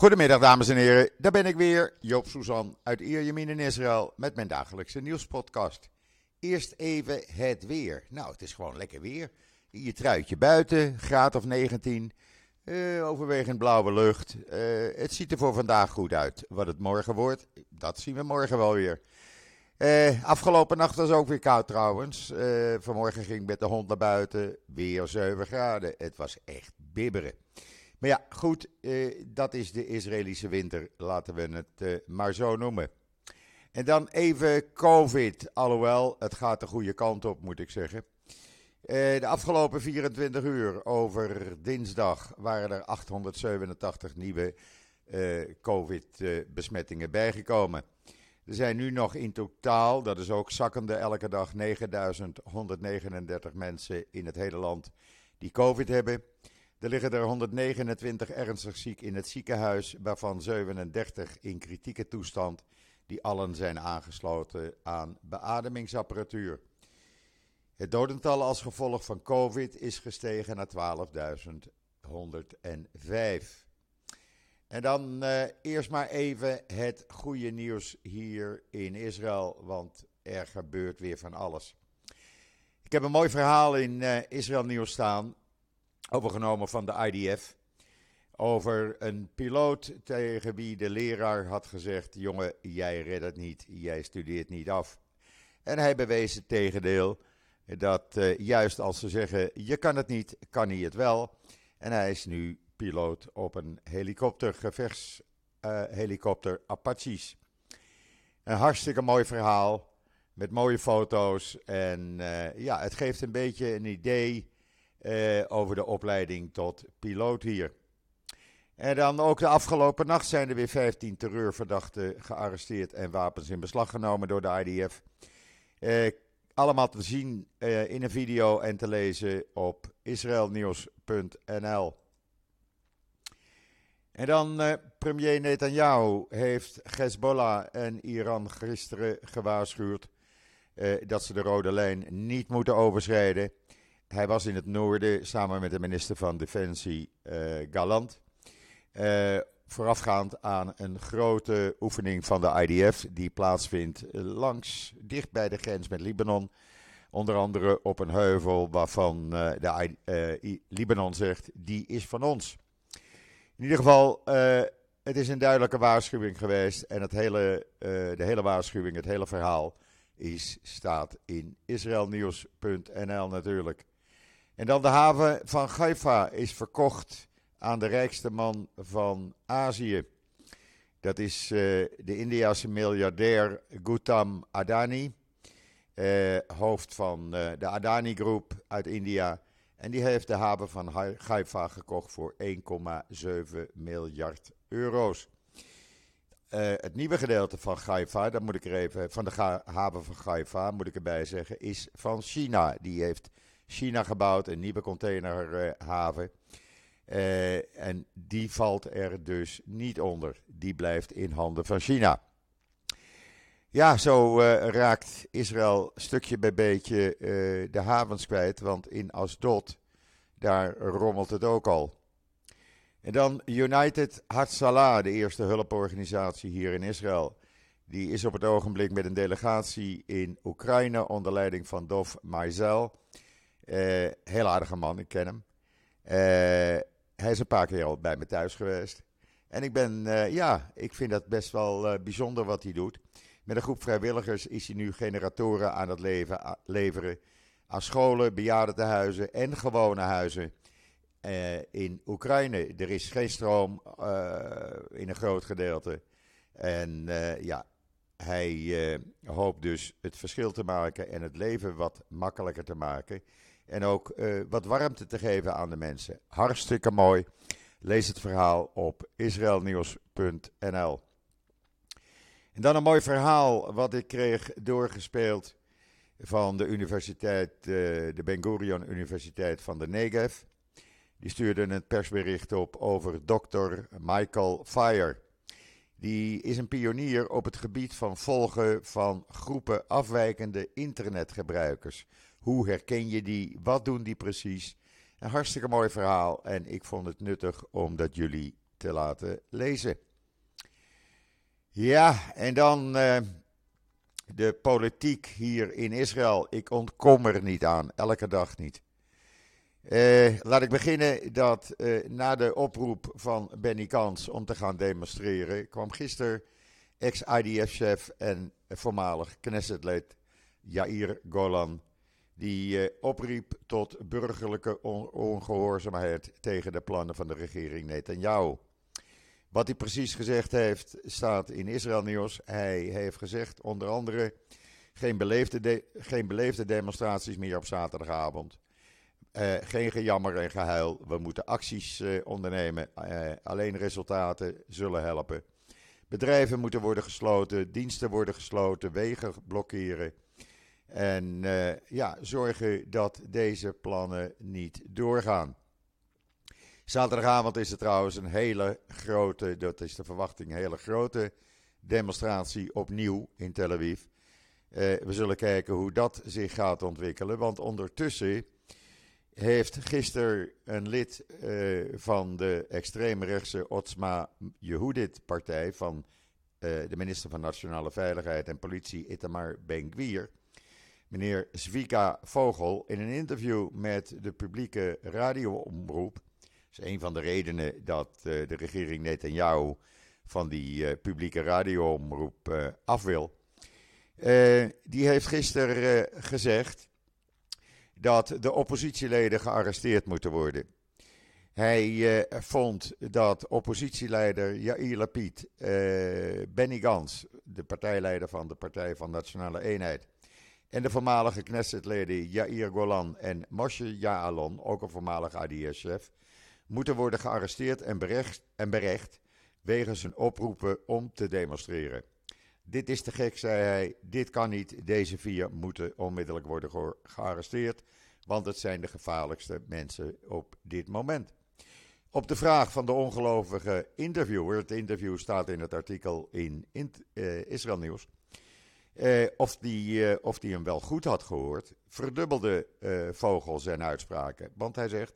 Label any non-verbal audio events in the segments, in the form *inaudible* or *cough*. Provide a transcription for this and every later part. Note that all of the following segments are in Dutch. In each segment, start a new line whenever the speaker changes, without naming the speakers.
Goedemiddag dames en heren, daar ben ik weer, Joop Suzan uit Ierjemien in Israël met mijn dagelijkse nieuwspodcast. Eerst even het weer. Nou, het is gewoon lekker weer. Je truitje buiten, graad of 19, uh, overwegend blauwe lucht. Uh, het ziet er voor vandaag goed uit. Wat het morgen wordt, dat zien we morgen wel weer. Uh, afgelopen nacht was ook weer koud trouwens. vanmorgen ging ik met de hond naar buiten, weer 7 graden. Het was echt bibberen. Maar ja, goed, eh, dat is de Israëlische winter, laten we het eh, maar zo noemen. En dan even COVID, alhoewel het gaat de goede kant op, moet ik zeggen. Eh, de afgelopen 24 uur over dinsdag waren er 887 nieuwe COVID-besmettingen bijgekomen. Er zijn nu nog in totaal, dat is ook zakkende elke dag, 9139 mensen in het hele land die COVID hebben. Er liggen er 129 ernstig ziek in het ziekenhuis, waarvan 37 in kritieke toestand, die allen zijn aangesloten aan beademingsapparatuur. Het dodental als gevolg van COVID is gestegen naar 12.105. En dan uh, eerst maar even het goede nieuws hier in Israël, want er gebeurt weer van alles. Ik heb een mooi verhaal in uh, Israël Nieuws staan overgenomen van de IDF. Over een piloot tegen wie de leraar had gezegd: Jongen, jij redt het niet, jij studeert niet af. En hij bewees het tegendeel. Dat uh, juist als ze zeggen: Je kan het niet, kan hij het wel. En hij is nu piloot op een helikopter, gevechtshelikopter uh, Apaches. Een hartstikke mooi verhaal. Met mooie foto's. En uh, ja, het geeft een beetje een idee eh, over de opleiding tot piloot hier. En dan ook de afgelopen nacht zijn er weer 15 terreurverdachten gearresteerd en wapens in beslag genomen door de IDF. Eh, allemaal te zien eh, in een video en te lezen op israelnieuws.nl. En dan premier Netanyahu heeft Hezbollah en Iran gisteren gewaarschuwd dat ze de rode lijn niet moeten overschrijden. Hij was in het noorden samen met de minister van Defensie uh, Galant. Uh, voorafgaand aan een grote oefening van de IDF die plaatsvindt langs, dicht bij de grens met Libanon. Onder andere op een heuvel waarvan uh, de Libanon zegt, die is van ons. In ieder geval, het is een duidelijke waarschuwing geweest. En het hele, de hele waarschuwing, het hele verhaal, is, staat in israelnieuws.nl natuurlijk. En dan de haven van Haifa is verkocht aan de rijkste man van Azië. Dat is uh, de Indiase miljardair Gautam Adani, uh, hoofd van uh, de Adani Groep uit India. En die heeft de haven van Haifa gekocht voor 1,7 miljard euro's. het nieuwe gedeelte van Haifa, dat moet ik er even, van de haven van Haifa, moet ik erbij zeggen, is van China. Die heeft China gebouwd, een nieuwe containerhaven. Uh, en die valt er dus niet onder. Die blijft in handen van China. Ja, zo uh, raakt Israël stukje bij beetje uh, de havens kwijt, want in Asdod, daar rommelt het ook al. En dan United Hatzalah, de eerste hulporganisatie hier in Israël. Die is op het ogenblik met een delegatie in Oekraïne onder leiding van Dov Maizel. Uh, heel aardige man, ik ken hem. Uh, hij is een paar keer al bij me thuis geweest. En ik ben, uh, ja, ik vind dat best wel bijzonder wat hij doet. Met een groep vrijwilligers is hij nu generatoren aan het leven, leveren aan scholen, bejaardentehuizen en gewone huizen in Oekraïne. Er is geen stroom in een groot gedeelte. En ja, hij hoopt dus het verschil te maken en het leven wat makkelijker te maken. En ook uh, wat warmte te geven aan de mensen. Hartstikke mooi. Lees het verhaal op israelnieuws.nl. En dan een mooi verhaal wat ik kreeg doorgespeeld van de universiteit, uh, de Ben Gurion Universiteit van de Negev. Die stuurde een persbericht op over dokter Michael Fire. Die is een pionier op het gebied van volgen van groepen afwijkende internetgebruikers. Hoe herken je die? Wat doen die precies? Een hartstikke mooi verhaal en ik vond het nuttig om dat jullie te laten lezen. Ja, en dan uh, de politiek hier in Israël. Ik ontkom er niet aan, elke dag niet. Uh, laat ik beginnen dat uh, na de oproep van Benny Kans om te gaan demonstreren, kwam gisteren ex-IDF-chef en voormalig Knessetlid Yair Golan, die uh, opriep tot burgerlijke on ongehoorzaamheid tegen de plannen van de regering Netanyahu. Wat hij precies gezegd heeft, staat in Israël Nieuws. Hij heeft gezegd onder andere geen beleefde, geen beleefde demonstraties meer op zaterdagavond. Uh, geen gejammer en gehuil. We moeten acties uh, ondernemen. Alleen resultaten zullen helpen. Bedrijven moeten worden gesloten, diensten worden gesloten, wegen blokkeren. En ja, zorgen dat deze plannen niet doorgaan. Zaterdagavond is er trouwens een hele grote, dat is de verwachting, een hele grote demonstratie opnieuw in Tel Aviv. we zullen kijken hoe dat zich gaat ontwikkelen, want ondertussen heeft gisteren een lid uh, van de extreemrechtse Otsma Yehudit partij van de minister van Nationale Veiligheid en Politie Itamar Ben-Gvir, meneer Zvika Vogel, in een interview met de publieke radioomroep, dat is een van de redenen dat uh, de regering Netanyahu van die publieke radioomroep af wil, die heeft gisteren gezegd dat de oppositieleden gearresteerd moeten worden. Hij eh, vond dat oppositieleider Yair Lapid, eh, Benny Gans, de partijleider van de Partij van Nationale Eenheid, en de voormalige Knessetleden Yair Golan en Moshe Yaalon, ook een voormalig ADS-chef, moeten worden gearresteerd en berecht, en berecht wegens hun oproepen om te demonstreren. Dit is te gek, zei hij. Dit kan niet. Deze vier moeten onmiddellijk worden ge gearresteerd. Want het zijn de gevaarlijkste mensen op dit moment. Op de vraag van de ongelovige interviewer, het interview staat in het artikel in, uh, Israël Nieuws, uh, of, die, uh, of die hem wel goed had gehoord, verdubbelde Vogel zijn uitspraken. Want hij zegt: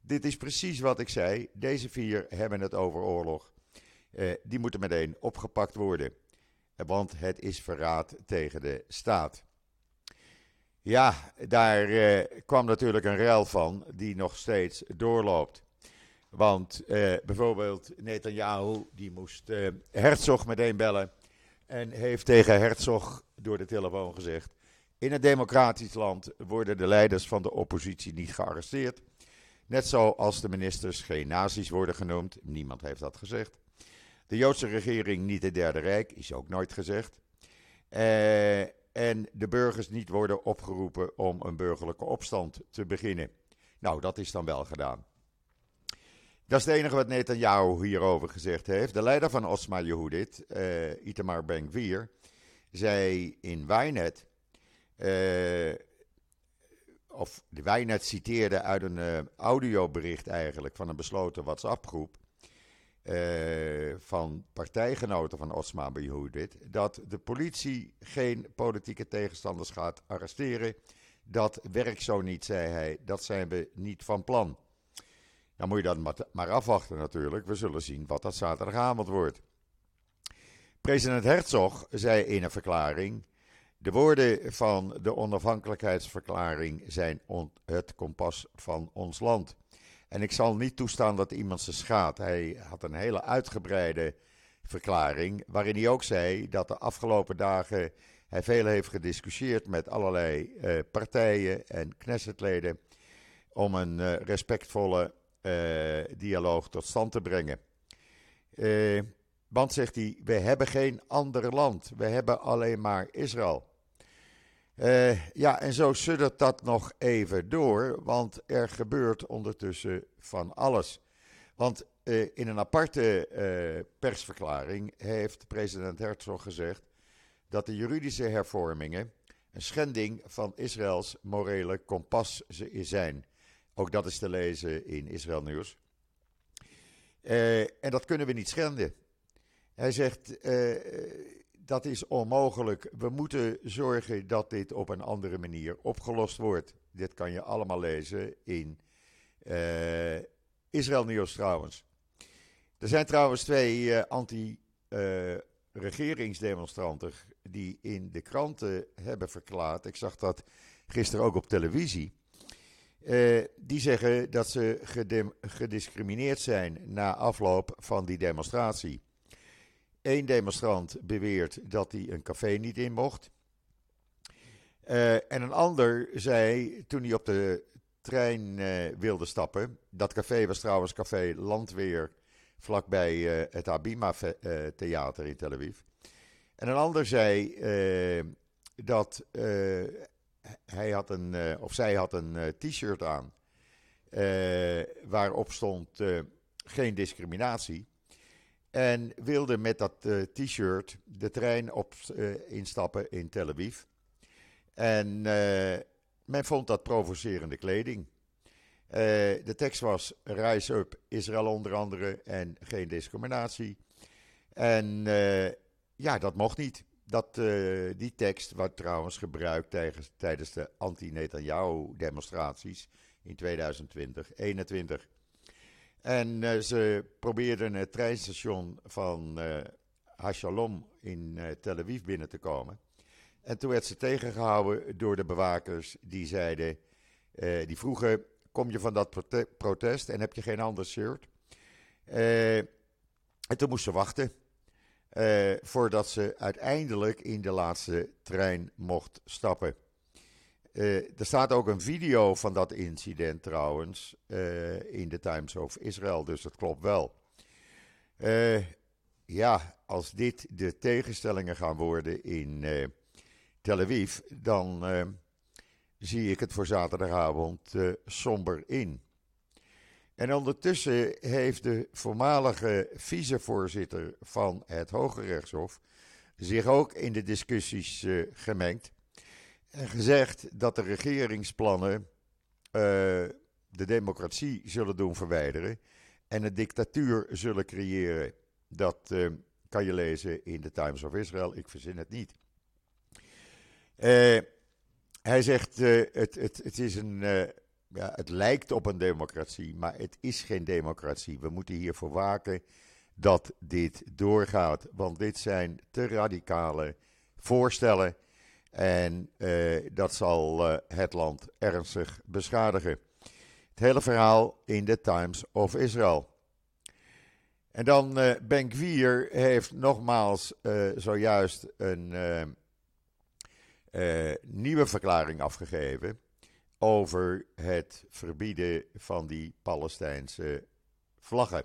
Dit is precies wat ik zei. Deze vier hebben het over oorlog. die moeten meteen opgepakt worden want het is verraad tegen de staat. Ja, daar eh, kwam natuurlijk een rel van die nog steeds doorloopt. Want eh, bijvoorbeeld Netanyahu, die moest eh, Herzog meteen bellen. En heeft tegen Herzog door de telefoon gezegd: In een democratisch land worden de leiders van de oppositie niet gearresteerd. Net zoals de ministers geen nazi's worden genoemd. Niemand heeft dat gezegd. De Joodse regering niet het Derde Rijk, is ook nooit gezegd. Uh, en de burgers niet worden opgeroepen om een burgerlijke opstand te beginnen. Nou, dat is dan wel gedaan. Dat is het enige wat Netanyahu hierover gezegd heeft. De leider van Osma Yehudit, uh, Itamar Ben-Gvir, zei in Wijnet, uh, of de Wijnet citeerde uit een uh, audiobericht eigenlijk van een besloten WhatsApp-groep, van partijgenoten van Osma Behoudit dat de politie geen politieke tegenstanders gaat arresteren. Dat werkt zo niet, zei hij. Dat zijn we niet van plan. Dan moet je dan maar afwachten natuurlijk. We zullen zien wat dat zaterdagavond wordt. President Herzog zei in een verklaring: De woorden van de onafhankelijkheidsverklaring zijn het kompas van ons land. En ik zal niet toestaan dat iemand ze schaadt. Hij had een hele uitgebreide verklaring, waarin hij ook zei dat de afgelopen dagen hij veel heeft gediscussieerd met allerlei uh, partijen en Knessetleden om een uh, respectvolle dialoog tot stand te brengen. want, zegt hij, we hebben geen ander land, we hebben alleen maar Israël. Uh, ja, en zo suddert dat nog even door, want er gebeurt ondertussen van alles. Want in een aparte persverklaring heeft president Herzog gezegd dat de juridische hervormingen een schending van Israëls morele kompas zijn. Ook dat is te lezen in Israël Nieuws. en dat kunnen we niet schenden. Hij zegt dat is onmogelijk. We moeten zorgen dat dit op een andere manier opgelost wordt. Dit kan je allemaal lezen in uh, Israël Nieuws trouwens. Er zijn trouwens twee anti-regeringsdemonstranten die in de kranten hebben verklaard. Ik zag dat gisteren ook op televisie. Uh, die zeggen dat ze gediscrimineerd zijn na afloop van die demonstratie. Eén demonstrant beweert dat hij een café niet in mocht. Uh, en een ander zei toen hij op de trein uh, wilde stappen. Dat café was trouwens Café Landweer, vlakbij het Abima Theater in Tel Aviv. En een ander zei dat hij had een, of zij had een t-shirt aan waarop stond geen discriminatie. En wilde met dat t-shirt de trein op, instappen in Tel Aviv. En men vond dat provocerende kleding. De tekst was Rise Up Israël onder andere en geen discriminatie. En ja, dat mocht niet. Dat, uh, die tekst werd trouwens gebruikt tijdens, de anti-Netanyahu-demonstraties in 2020, 2021. En ze probeerden het treinstation van Hashalom in Tel Aviv binnen te komen. En toen werd ze tegengehouden door de bewakers die zeiden, die vroegen, kom je van dat protest en heb je geen ander shirt? En toen moest ze wachten uh, voordat ze uiteindelijk in de laatste trein mocht stappen. er staat ook een video van dat incident trouwens in de Times of Israel, dus dat klopt wel. ja, als dit de tegenstellingen gaan worden in Tel Aviv, dan zie ik het voor zaterdagavond somber in. En ondertussen heeft de voormalige vicevoorzitter van het Hoge Rechtshof zich ook in de discussies uh, gemengd en gezegd dat de regeringsplannen de democratie zullen doen verwijderen en een dictatuur zullen creëren. Dat kan je lezen in de Times of Israel, ik verzin het niet. Hij zegt, het, het, het, is een, ja, het lijkt op een democratie, maar het is geen democratie. We moeten hiervoor waken dat dit doorgaat, want dit zijn te radicale voorstellen en dat zal het land ernstig beschadigen. Het hele verhaal in de Times of Israel. En dan uh, Ben Gvir heeft nogmaals zojuist een nieuwe verklaring afgegeven over het verbieden van die Palestijnse vlaggen.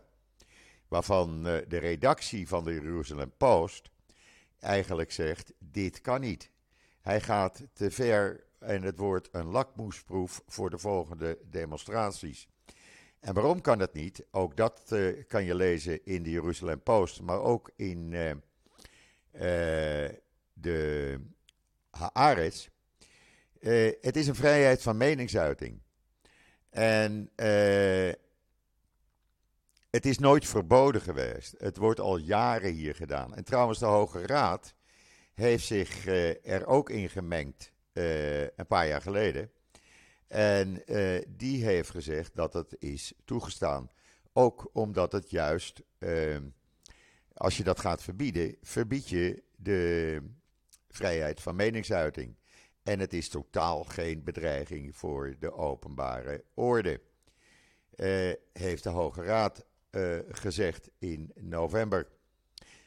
Waarvan uh, de redactie van de Jerusalem Post eigenlijk zegt: dit kan niet. Hij gaat te ver en het wordt een lakmoesproef voor de volgende demonstraties. En waarom kan dat niet? Ook dat uh, kan je lezen in de Jerusalem Post, maar ook in de Haaretz. Uh, het is een vrijheid van meningsuiting. En uh, het is nooit verboden geweest. Het wordt al jaren hier gedaan. En trouwens, de Hoge Raad heeft zich uh, er ook in gemengd een paar jaar geleden. En die heeft gezegd dat het is toegestaan. Ook omdat het juist, als je dat gaat verbieden, verbied je de vrijheid van meningsuiting. En het is totaal geen bedreiging voor de openbare orde. Uh, heeft de Hoge Raad uh, gezegd in november.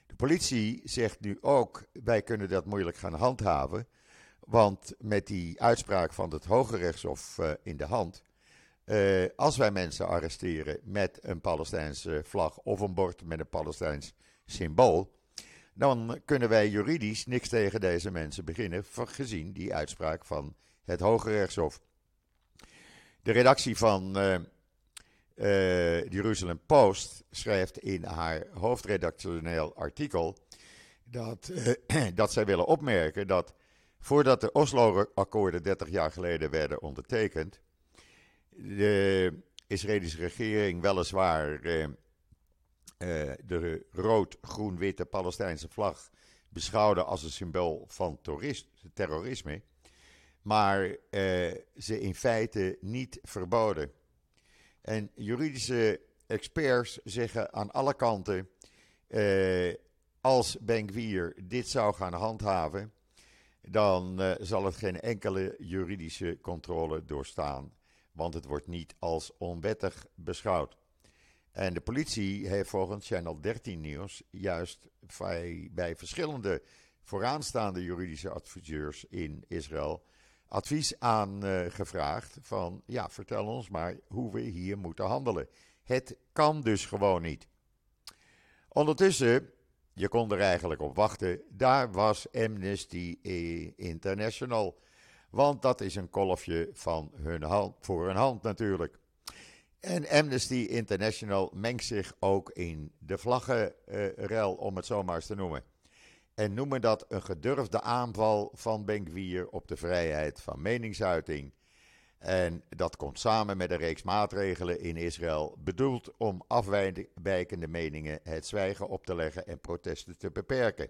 De politie zegt nu ook: wij kunnen dat moeilijk gaan handhaven. Want met die uitspraak van het Hoge Rechtshof uh, in de hand. als wij mensen arresteren met een Palestijnse vlag of een bord met een Palestijns symbool dan kunnen wij juridisch niks tegen deze mensen beginnen, gezien die uitspraak van het Hoge Rechtshof. De redactie van uh, uh, Jerusalem Post schrijft in haar hoofdredactioneel artikel dat, uh, *clears throat* dat zij willen opmerken dat voordat de Oslo-akkoorden 30 jaar geleden werden ondertekend, de Israëlische regering weliswaar de rood-groen-witte Palestijnse vlag beschouwde als een symbool van terrorisme, maar uh, ze in feite niet verboden. En juridische experts zeggen aan alle kanten: uh, als Benkwier dit zou gaan handhaven, dan uh, zal het geen enkele juridische controle doorstaan, want het wordt niet als onwettig beschouwd. En de politie heeft volgens Channel 13 Nieuws juist bij, verschillende vooraanstaande juridische adviseurs in Israël advies aangevraagd uh, van ja, vertel ons maar hoe we hier moeten handelen. Het kan dus gewoon niet. Ondertussen, je kon er eigenlijk op wachten, daar was Amnesty International. Want dat is een kolfje van hun hand, voor hun hand natuurlijk. En Amnesty International mengt zich ook in de vlaggenrel, om het zo maar eens te noemen. En noemen dat een gedurfde aanval van Benkwier op de vrijheid van meningsuiting. En dat komt samen met een reeks maatregelen in Israël, bedoeld om afwijkende meningen het zwijgen op te leggen en protesten te beperken.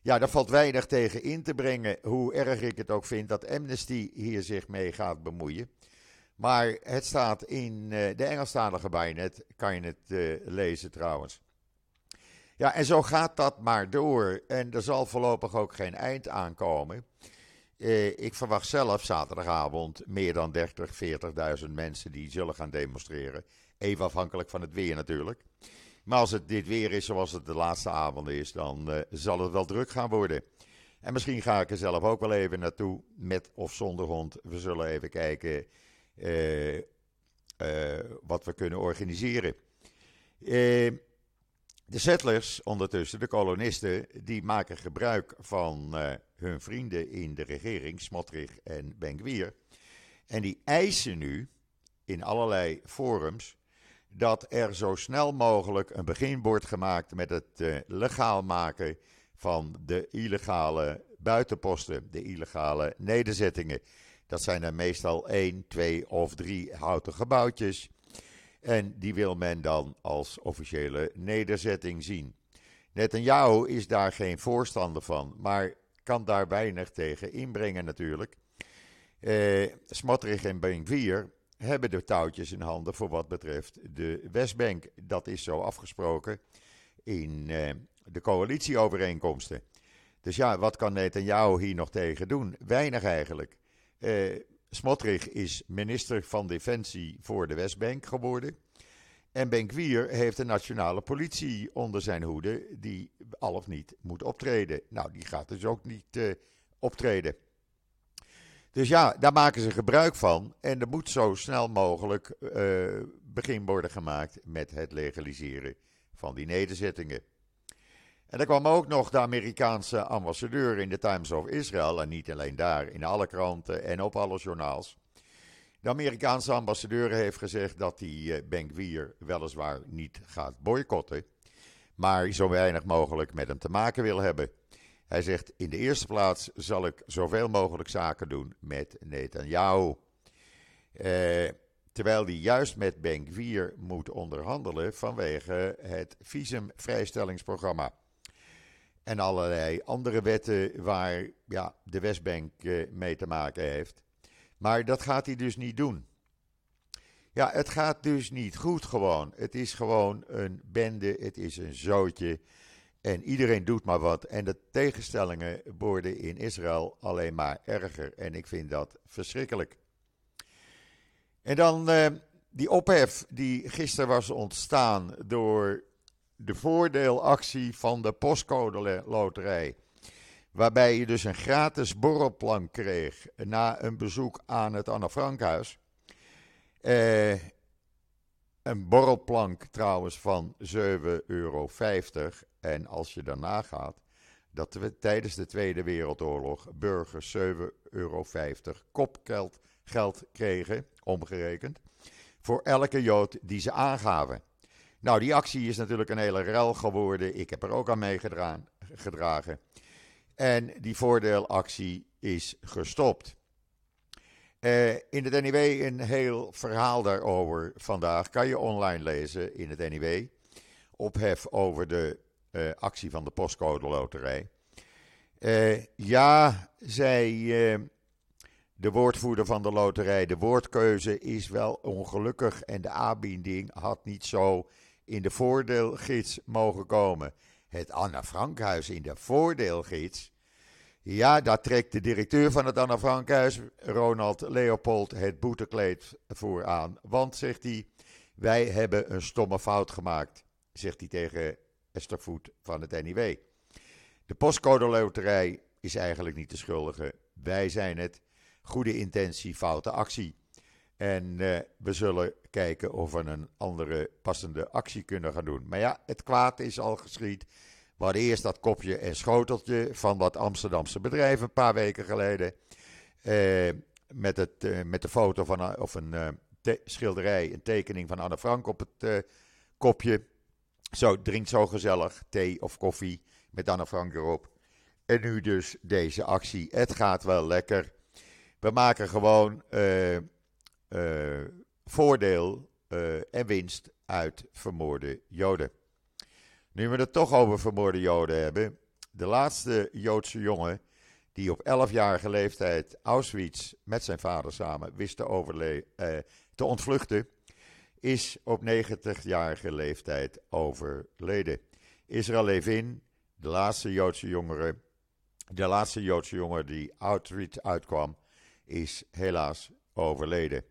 Ja, daar valt weinig tegen in te brengen, hoe erg ik het ook vind dat Amnesty hier zich mee gaat bemoeien. Maar het staat in uh, de Engelstalige bijnet, kan je het uh, lezen trouwens. Ja, en zo gaat dat maar door. En er zal voorlopig ook geen eind aankomen. Uh, ik verwacht zelf zaterdagavond meer dan 30, 40.000 mensen die zullen gaan demonstreren. Even afhankelijk van het weer natuurlijk. Maar als het dit weer is zoals het de laatste avond is, dan zal het wel druk gaan worden. En misschien ga ik er zelf ook wel even naartoe, met of zonder hond. We zullen even kijken wat we kunnen organiseren. Uh, de settlers, ondertussen, de kolonisten, die maken gebruik van hun vrienden in de regering, Smotrich en Benkwier. En die eisen nu in allerlei forums dat er zo snel mogelijk een begin wordt gemaakt met het legaal maken van de illegale buitenposten, de illegale nederzettingen. Dat zijn er meestal één, twee of drie houten gebouwtjes. En die wil men dan als officiële nederzetting zien. Netanyahu is daar geen voorstander van, maar kan daar weinig tegen inbrengen natuurlijk. Eh, en Ben hebben de touwtjes in handen voor wat betreft de Westbank. Dat is zo afgesproken in eh, de coalitieovereenkomsten. Dus ja, wat kan Netanyahu hier nog tegen doen? Weinig eigenlijk. Uh, Smotrich is minister van Defensie voor de Westbank geworden. En Benkwier heeft de nationale politie onder zijn hoede, die al of niet moet optreden. Nou, die gaat dus ook niet uh, optreden. Dus ja, daar maken ze gebruik van. En er moet zo snel mogelijk uh, begin worden gemaakt met het legaliseren van die nederzettingen. En er kwam ook nog de Amerikaanse ambassadeur in de Times of Israel, en niet alleen daar, in alle kranten en op alle journaals. De Amerikaanse ambassadeur heeft gezegd dat hij uh, Benkwier weliswaar niet gaat boycotten, maar zo weinig mogelijk met hem te maken wil hebben. Hij zegt: In de eerste plaats zal ik zoveel mogelijk zaken doen met Netanyahu. Uh, terwijl hij juist met Benkwier moet onderhandelen vanwege het visumvrijstellingsprogramma en allerlei andere wetten waar ja, de Westbank eh, mee te maken heeft. Maar dat gaat hij dus niet doen. Ja, het gaat dus niet goed gewoon. Het is gewoon een bende, het is een zootje. En iedereen doet maar wat. En de tegenstellingen worden in Israël alleen maar erger. En ik vind dat verschrikkelijk. En dan uh, die ophef die gisteren was ontstaan door de voordeelactie van de postcode loterij. Waarbij je dus een gratis borrelplank kreeg na een bezoek aan het Anne Frankhuis. Eh, een borrelplank trouwens van 7,50 euro. En als je daarna gaat, dat we tijdens de Tweede Wereldoorlog burgers 7,50 euro kopgeld geld kregen, omgerekend, voor elke Jood die ze aangaven. Nou, die actie is natuurlijk een hele rel geworden. Ik heb er ook aan meegedragen. En die voordeelactie is gestopt. Uh, in het NIW een heel verhaal daarover vandaag. Kan je online lezen in het NIW. Ophef over de uh, actie van de postcode loterij. Uh, ja, zij de woordvoerder van de loterij, de woordkeuze is wel ongelukkig en de aanbieding had niet zo in de voordeelgids mogen komen. Het Anna Frankhuis in de voordeelgids. Ja, daar trekt de directeur van het Anna Frankhuis, Ronald Leopold, het boetekleed voor aan. Want, zegt hij, wij hebben een stomme fout gemaakt, zegt hij tegen Esther Voet van het NIW. De postcode loterij is eigenlijk niet de schuldige. Wij zijn het. Goede intentie, foute actie. En uh, we zullen kijken of we een andere passende actie kunnen gaan doen. Maar ja, het kwaad is al geschied. We eerst dat kopje en schoteltje van dat Amsterdamse bedrijf een paar weken geleden. Uh, met, het, uh, met de foto van of een schilderij, een tekening van Anne Frank op het kopje. Zo, drinkt zo gezellig thee of koffie met Anne Frank erop. En nu dus deze actie. Het gaat wel lekker. We maken gewoon uh, voordeel uh, en winst uit vermoorde Joden. Nu we het toch over vermoorde Joden hebben. De laatste Joodse jongen die op 11-jarige leeftijd Auschwitz met zijn vader samen wist te, te ontvluchten, is op 90-jarige leeftijd overleden. Israël Levin, de laatste Joodse jongere, de laatste Joodse jongen die Auschwitz uitkwam, is helaas overleden.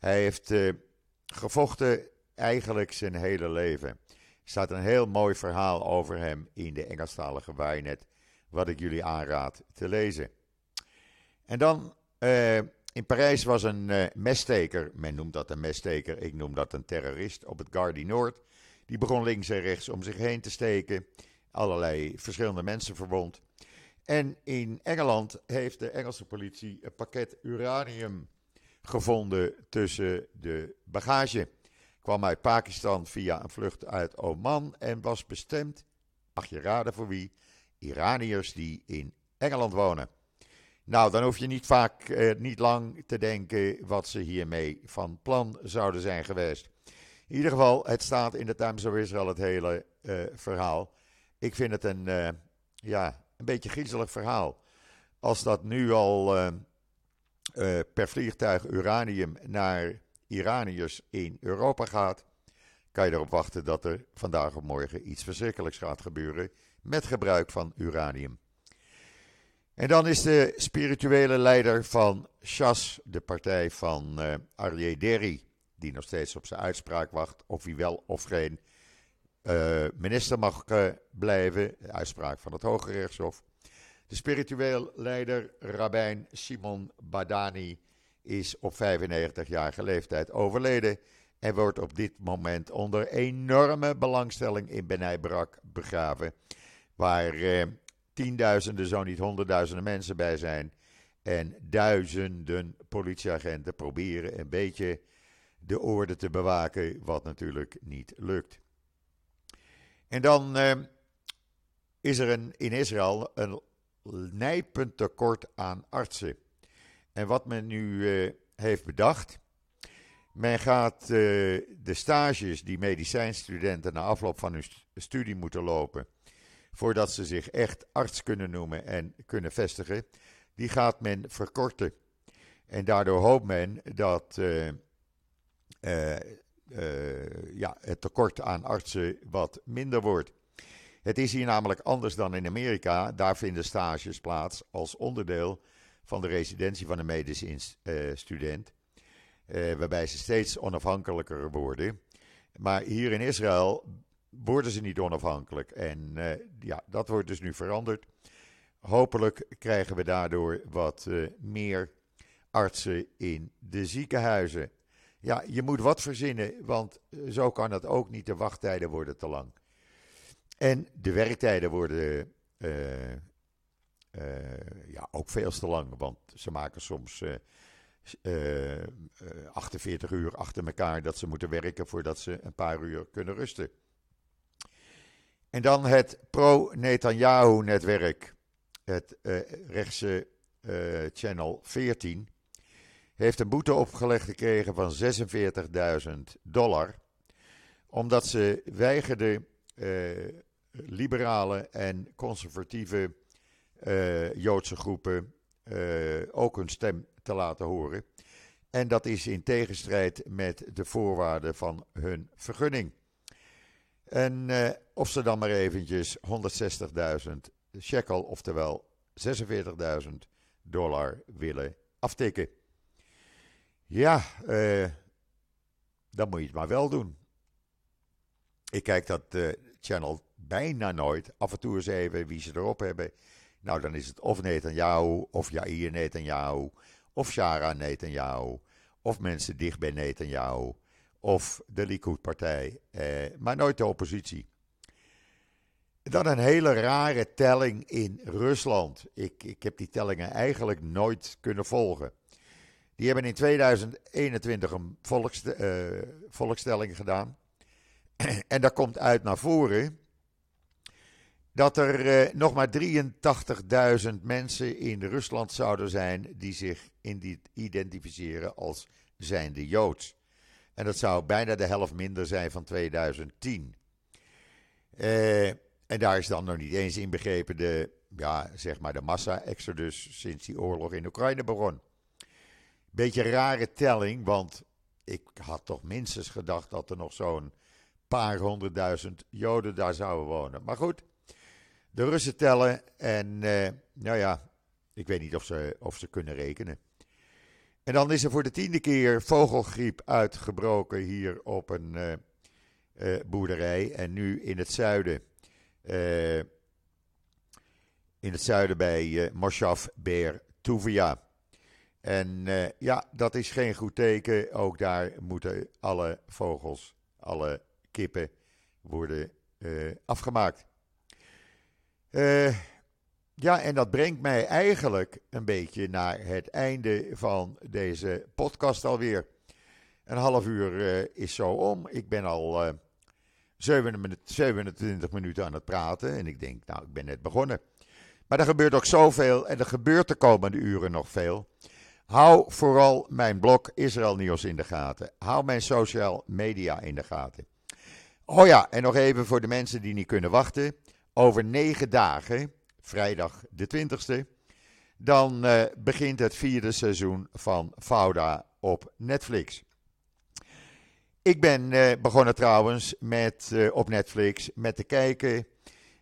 Hij heeft uh, gevochten eigenlijk zijn hele leven. Er staat een heel mooi verhaal over hem in de Engelstalige Wijnet, wat ik jullie aanraad te lezen. En dan, uh, in Parijs was een uh, messteker, men noemt dat een messteker, ik noem dat een terrorist, op het Gardie Noord. Die begon links en rechts om zich heen te steken, allerlei verschillende mensen verwond. En in Engeland heeft de Engelse politie een pakket uranium gevonden tussen de bagage. Kwam uit Pakistan via een vlucht uit Oman en was bestemd, mag je raden voor wie, Iraniërs die in Engeland wonen. Nou, dan hoef je niet vaak, eh, niet lang te denken wat ze hiermee van plan zouden zijn geweest. In ieder geval, het staat in de Times of Israel het hele uh, verhaal. Ik vind het een, uh, ja, een beetje griezelig verhaal. Als dat nu al uh, per vliegtuig uranium naar Iraniërs in Europa gaat, kan je erop wachten dat er vandaag of morgen iets verschrikkelijks gaat gebeuren met gebruik van uranium. En dan is de spirituele leider van Shas, de partij van uh, Aryeh Deri, die nog steeds op zijn uitspraak wacht of hij wel of geen uh, minister mag blijven. Uitspraak van het Hoge Rechtshof. De spiritueel leider Rabijn Simon Badani is op 95-jarige leeftijd overleden en wordt op dit moment onder enorme belangstelling in Benai Brak begraven, waar uh, tienduizenden, zo niet honderdduizenden mensen bij zijn en duizenden politieagenten proberen een beetje de orde te bewaken, wat natuurlijk niet lukt. En dan uh, is er een, in Israël een nijpend tekort aan artsen. En wat men nu uh, heeft bedacht. Men gaat uh, de stages die medicijnstudenten na afloop van hun studie moeten lopen. voordat ze zich echt arts kunnen noemen en kunnen vestigen. die gaat men verkorten. En daardoor hoopt men dat uh, ja, het tekort aan artsen wat minder wordt. Het is hier namelijk anders dan in Amerika. Daar vinden stages plaats als onderdeel van de residentie van een medische uh, student. Uh, waarbij ze steeds onafhankelijker worden. Maar hier in Israël worden ze niet onafhankelijk. En uh, ja, dat wordt dus nu veranderd. Hopelijk krijgen we daardoor wat meer artsen in de ziekenhuizen. Ja, je moet wat verzinnen, want eh, zo kan het ook niet. De wachttijden worden te lang. En de werktijden worden uh, uh, ja, ook veel te lang, want ze maken soms 48 uur achter elkaar dat ze moeten werken voordat ze een paar uur kunnen rusten. En dan het pro-Netanyahu-netwerk, het rechtse Channel 14 heeft een boete opgelegd gekregen van 46.000 dollar. Omdat ze weigerden uh, liberale en conservatieve uh, Joodse groepen uh, ook hun stem te laten horen. En dat is in tegenstrijd met de voorwaarden van hun vergunning. En uh, of ze dan maar eventjes 160.000 shekel, oftewel 46.000 dollar willen aftikken. Ja, dan moet je het maar wel doen. Ik kijk dat channel bijna nooit. Af en toe eens even wie ze erop hebben. Nou, dan is het of Netanyahu, of Jair Netanyahu, of Shara Netanyahu, of mensen dicht bij Netanyahu, of de Likud-partij, eh, maar nooit de oppositie. Dan een hele rare telling in Rusland. Ik, ik heb die tellingen eigenlijk nooit kunnen volgen. Die hebben in 2021 een volkst, volkstelling gedaan. *clears throat* en daar komt uit naar voren dat er uh, nog maar 83.000 mensen in Rusland zouden zijn die zich identificeren als zijnde Joods. En dat zou bijna de helft minder zijn van 2010. Uh, en daar is dan nog niet eens inbegrepen de, ja, zeg maar de massa-exodus sinds die oorlog in Oekraïne begon. Beetje rare telling, want ik had toch minstens gedacht dat er nog zo'n paar honderdduizend Joden daar zouden wonen. Maar goed, de Russen tellen en uh, nou ja, ik weet niet of ze, of ze kunnen rekenen. En dan is er voor de tiende keer vogelgriep uitgebroken hier op een uh, uh, boerderij. En nu in het zuiden. in het zuiden bij Moshav Beer Tuvia. En ja, dat is geen goed teken. Ook daar moeten alle vogels, alle kippen worden afgemaakt. Uh, ja, en dat brengt mij eigenlijk een beetje naar het einde van deze podcast alweer. Een half uur uh, is zo om. Ik ben al uh, 27 minuten aan het praten en ik denk, nou, ik ben net begonnen. Maar er gebeurt ook zoveel en er gebeurt de komende uren nog veel. Hou vooral mijn blog Israël Nieuws in de gaten. Hou mijn social media in de gaten. Oh ja, en nog even voor de mensen die niet kunnen wachten. Over negen dagen, vrijdag de 20ste, dan uh, begint het vierde seizoen van Fauda op Netflix. Ik ben uh, begonnen trouwens met, uh, op Netflix met te kijken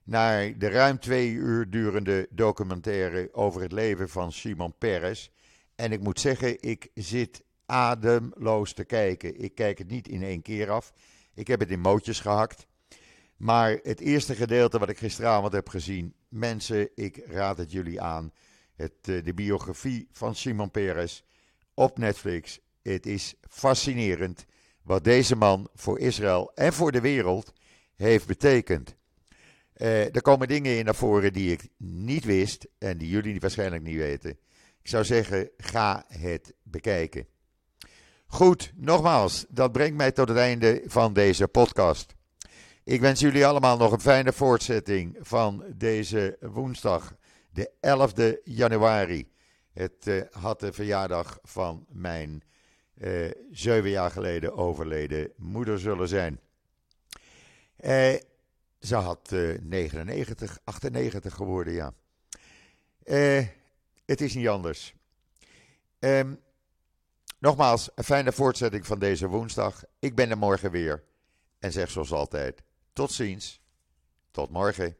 naar de ruim twee uur durende documentaire over het leven van Simon Peres. En ik moet zeggen, ik zit ademloos te kijken. Ik kijk het niet in één keer af. Ik heb het in mootjes gehakt. Maar het eerste gedeelte wat ik gisteravond heb gezien, mensen, ik raad het jullie aan. Het, eh, de biografie van Simon Peres op Netflix. Het is fascinerend wat deze man voor Israël en voor de wereld heeft betekend. Uh, er komen dingen in naar voren die ik niet wist en die jullie waarschijnlijk niet weten. Ik zou zeggen, ga het bekijken. Goed, nogmaals, dat brengt mij tot het einde van deze podcast. Ik wens jullie allemaal nog een fijne voortzetting van deze woensdag, de 11e januari. Het uh, had de verjaardag van mijn uh, zeven jaar geleden overleden moeder zullen zijn. Uh, ze had 99, 98 geworden, ja. het is niet anders. Um, nogmaals, een fijne voortzetting van deze woensdag. Ik ben er morgen weer en zeg zoals altijd. Tot ziens. Tot morgen.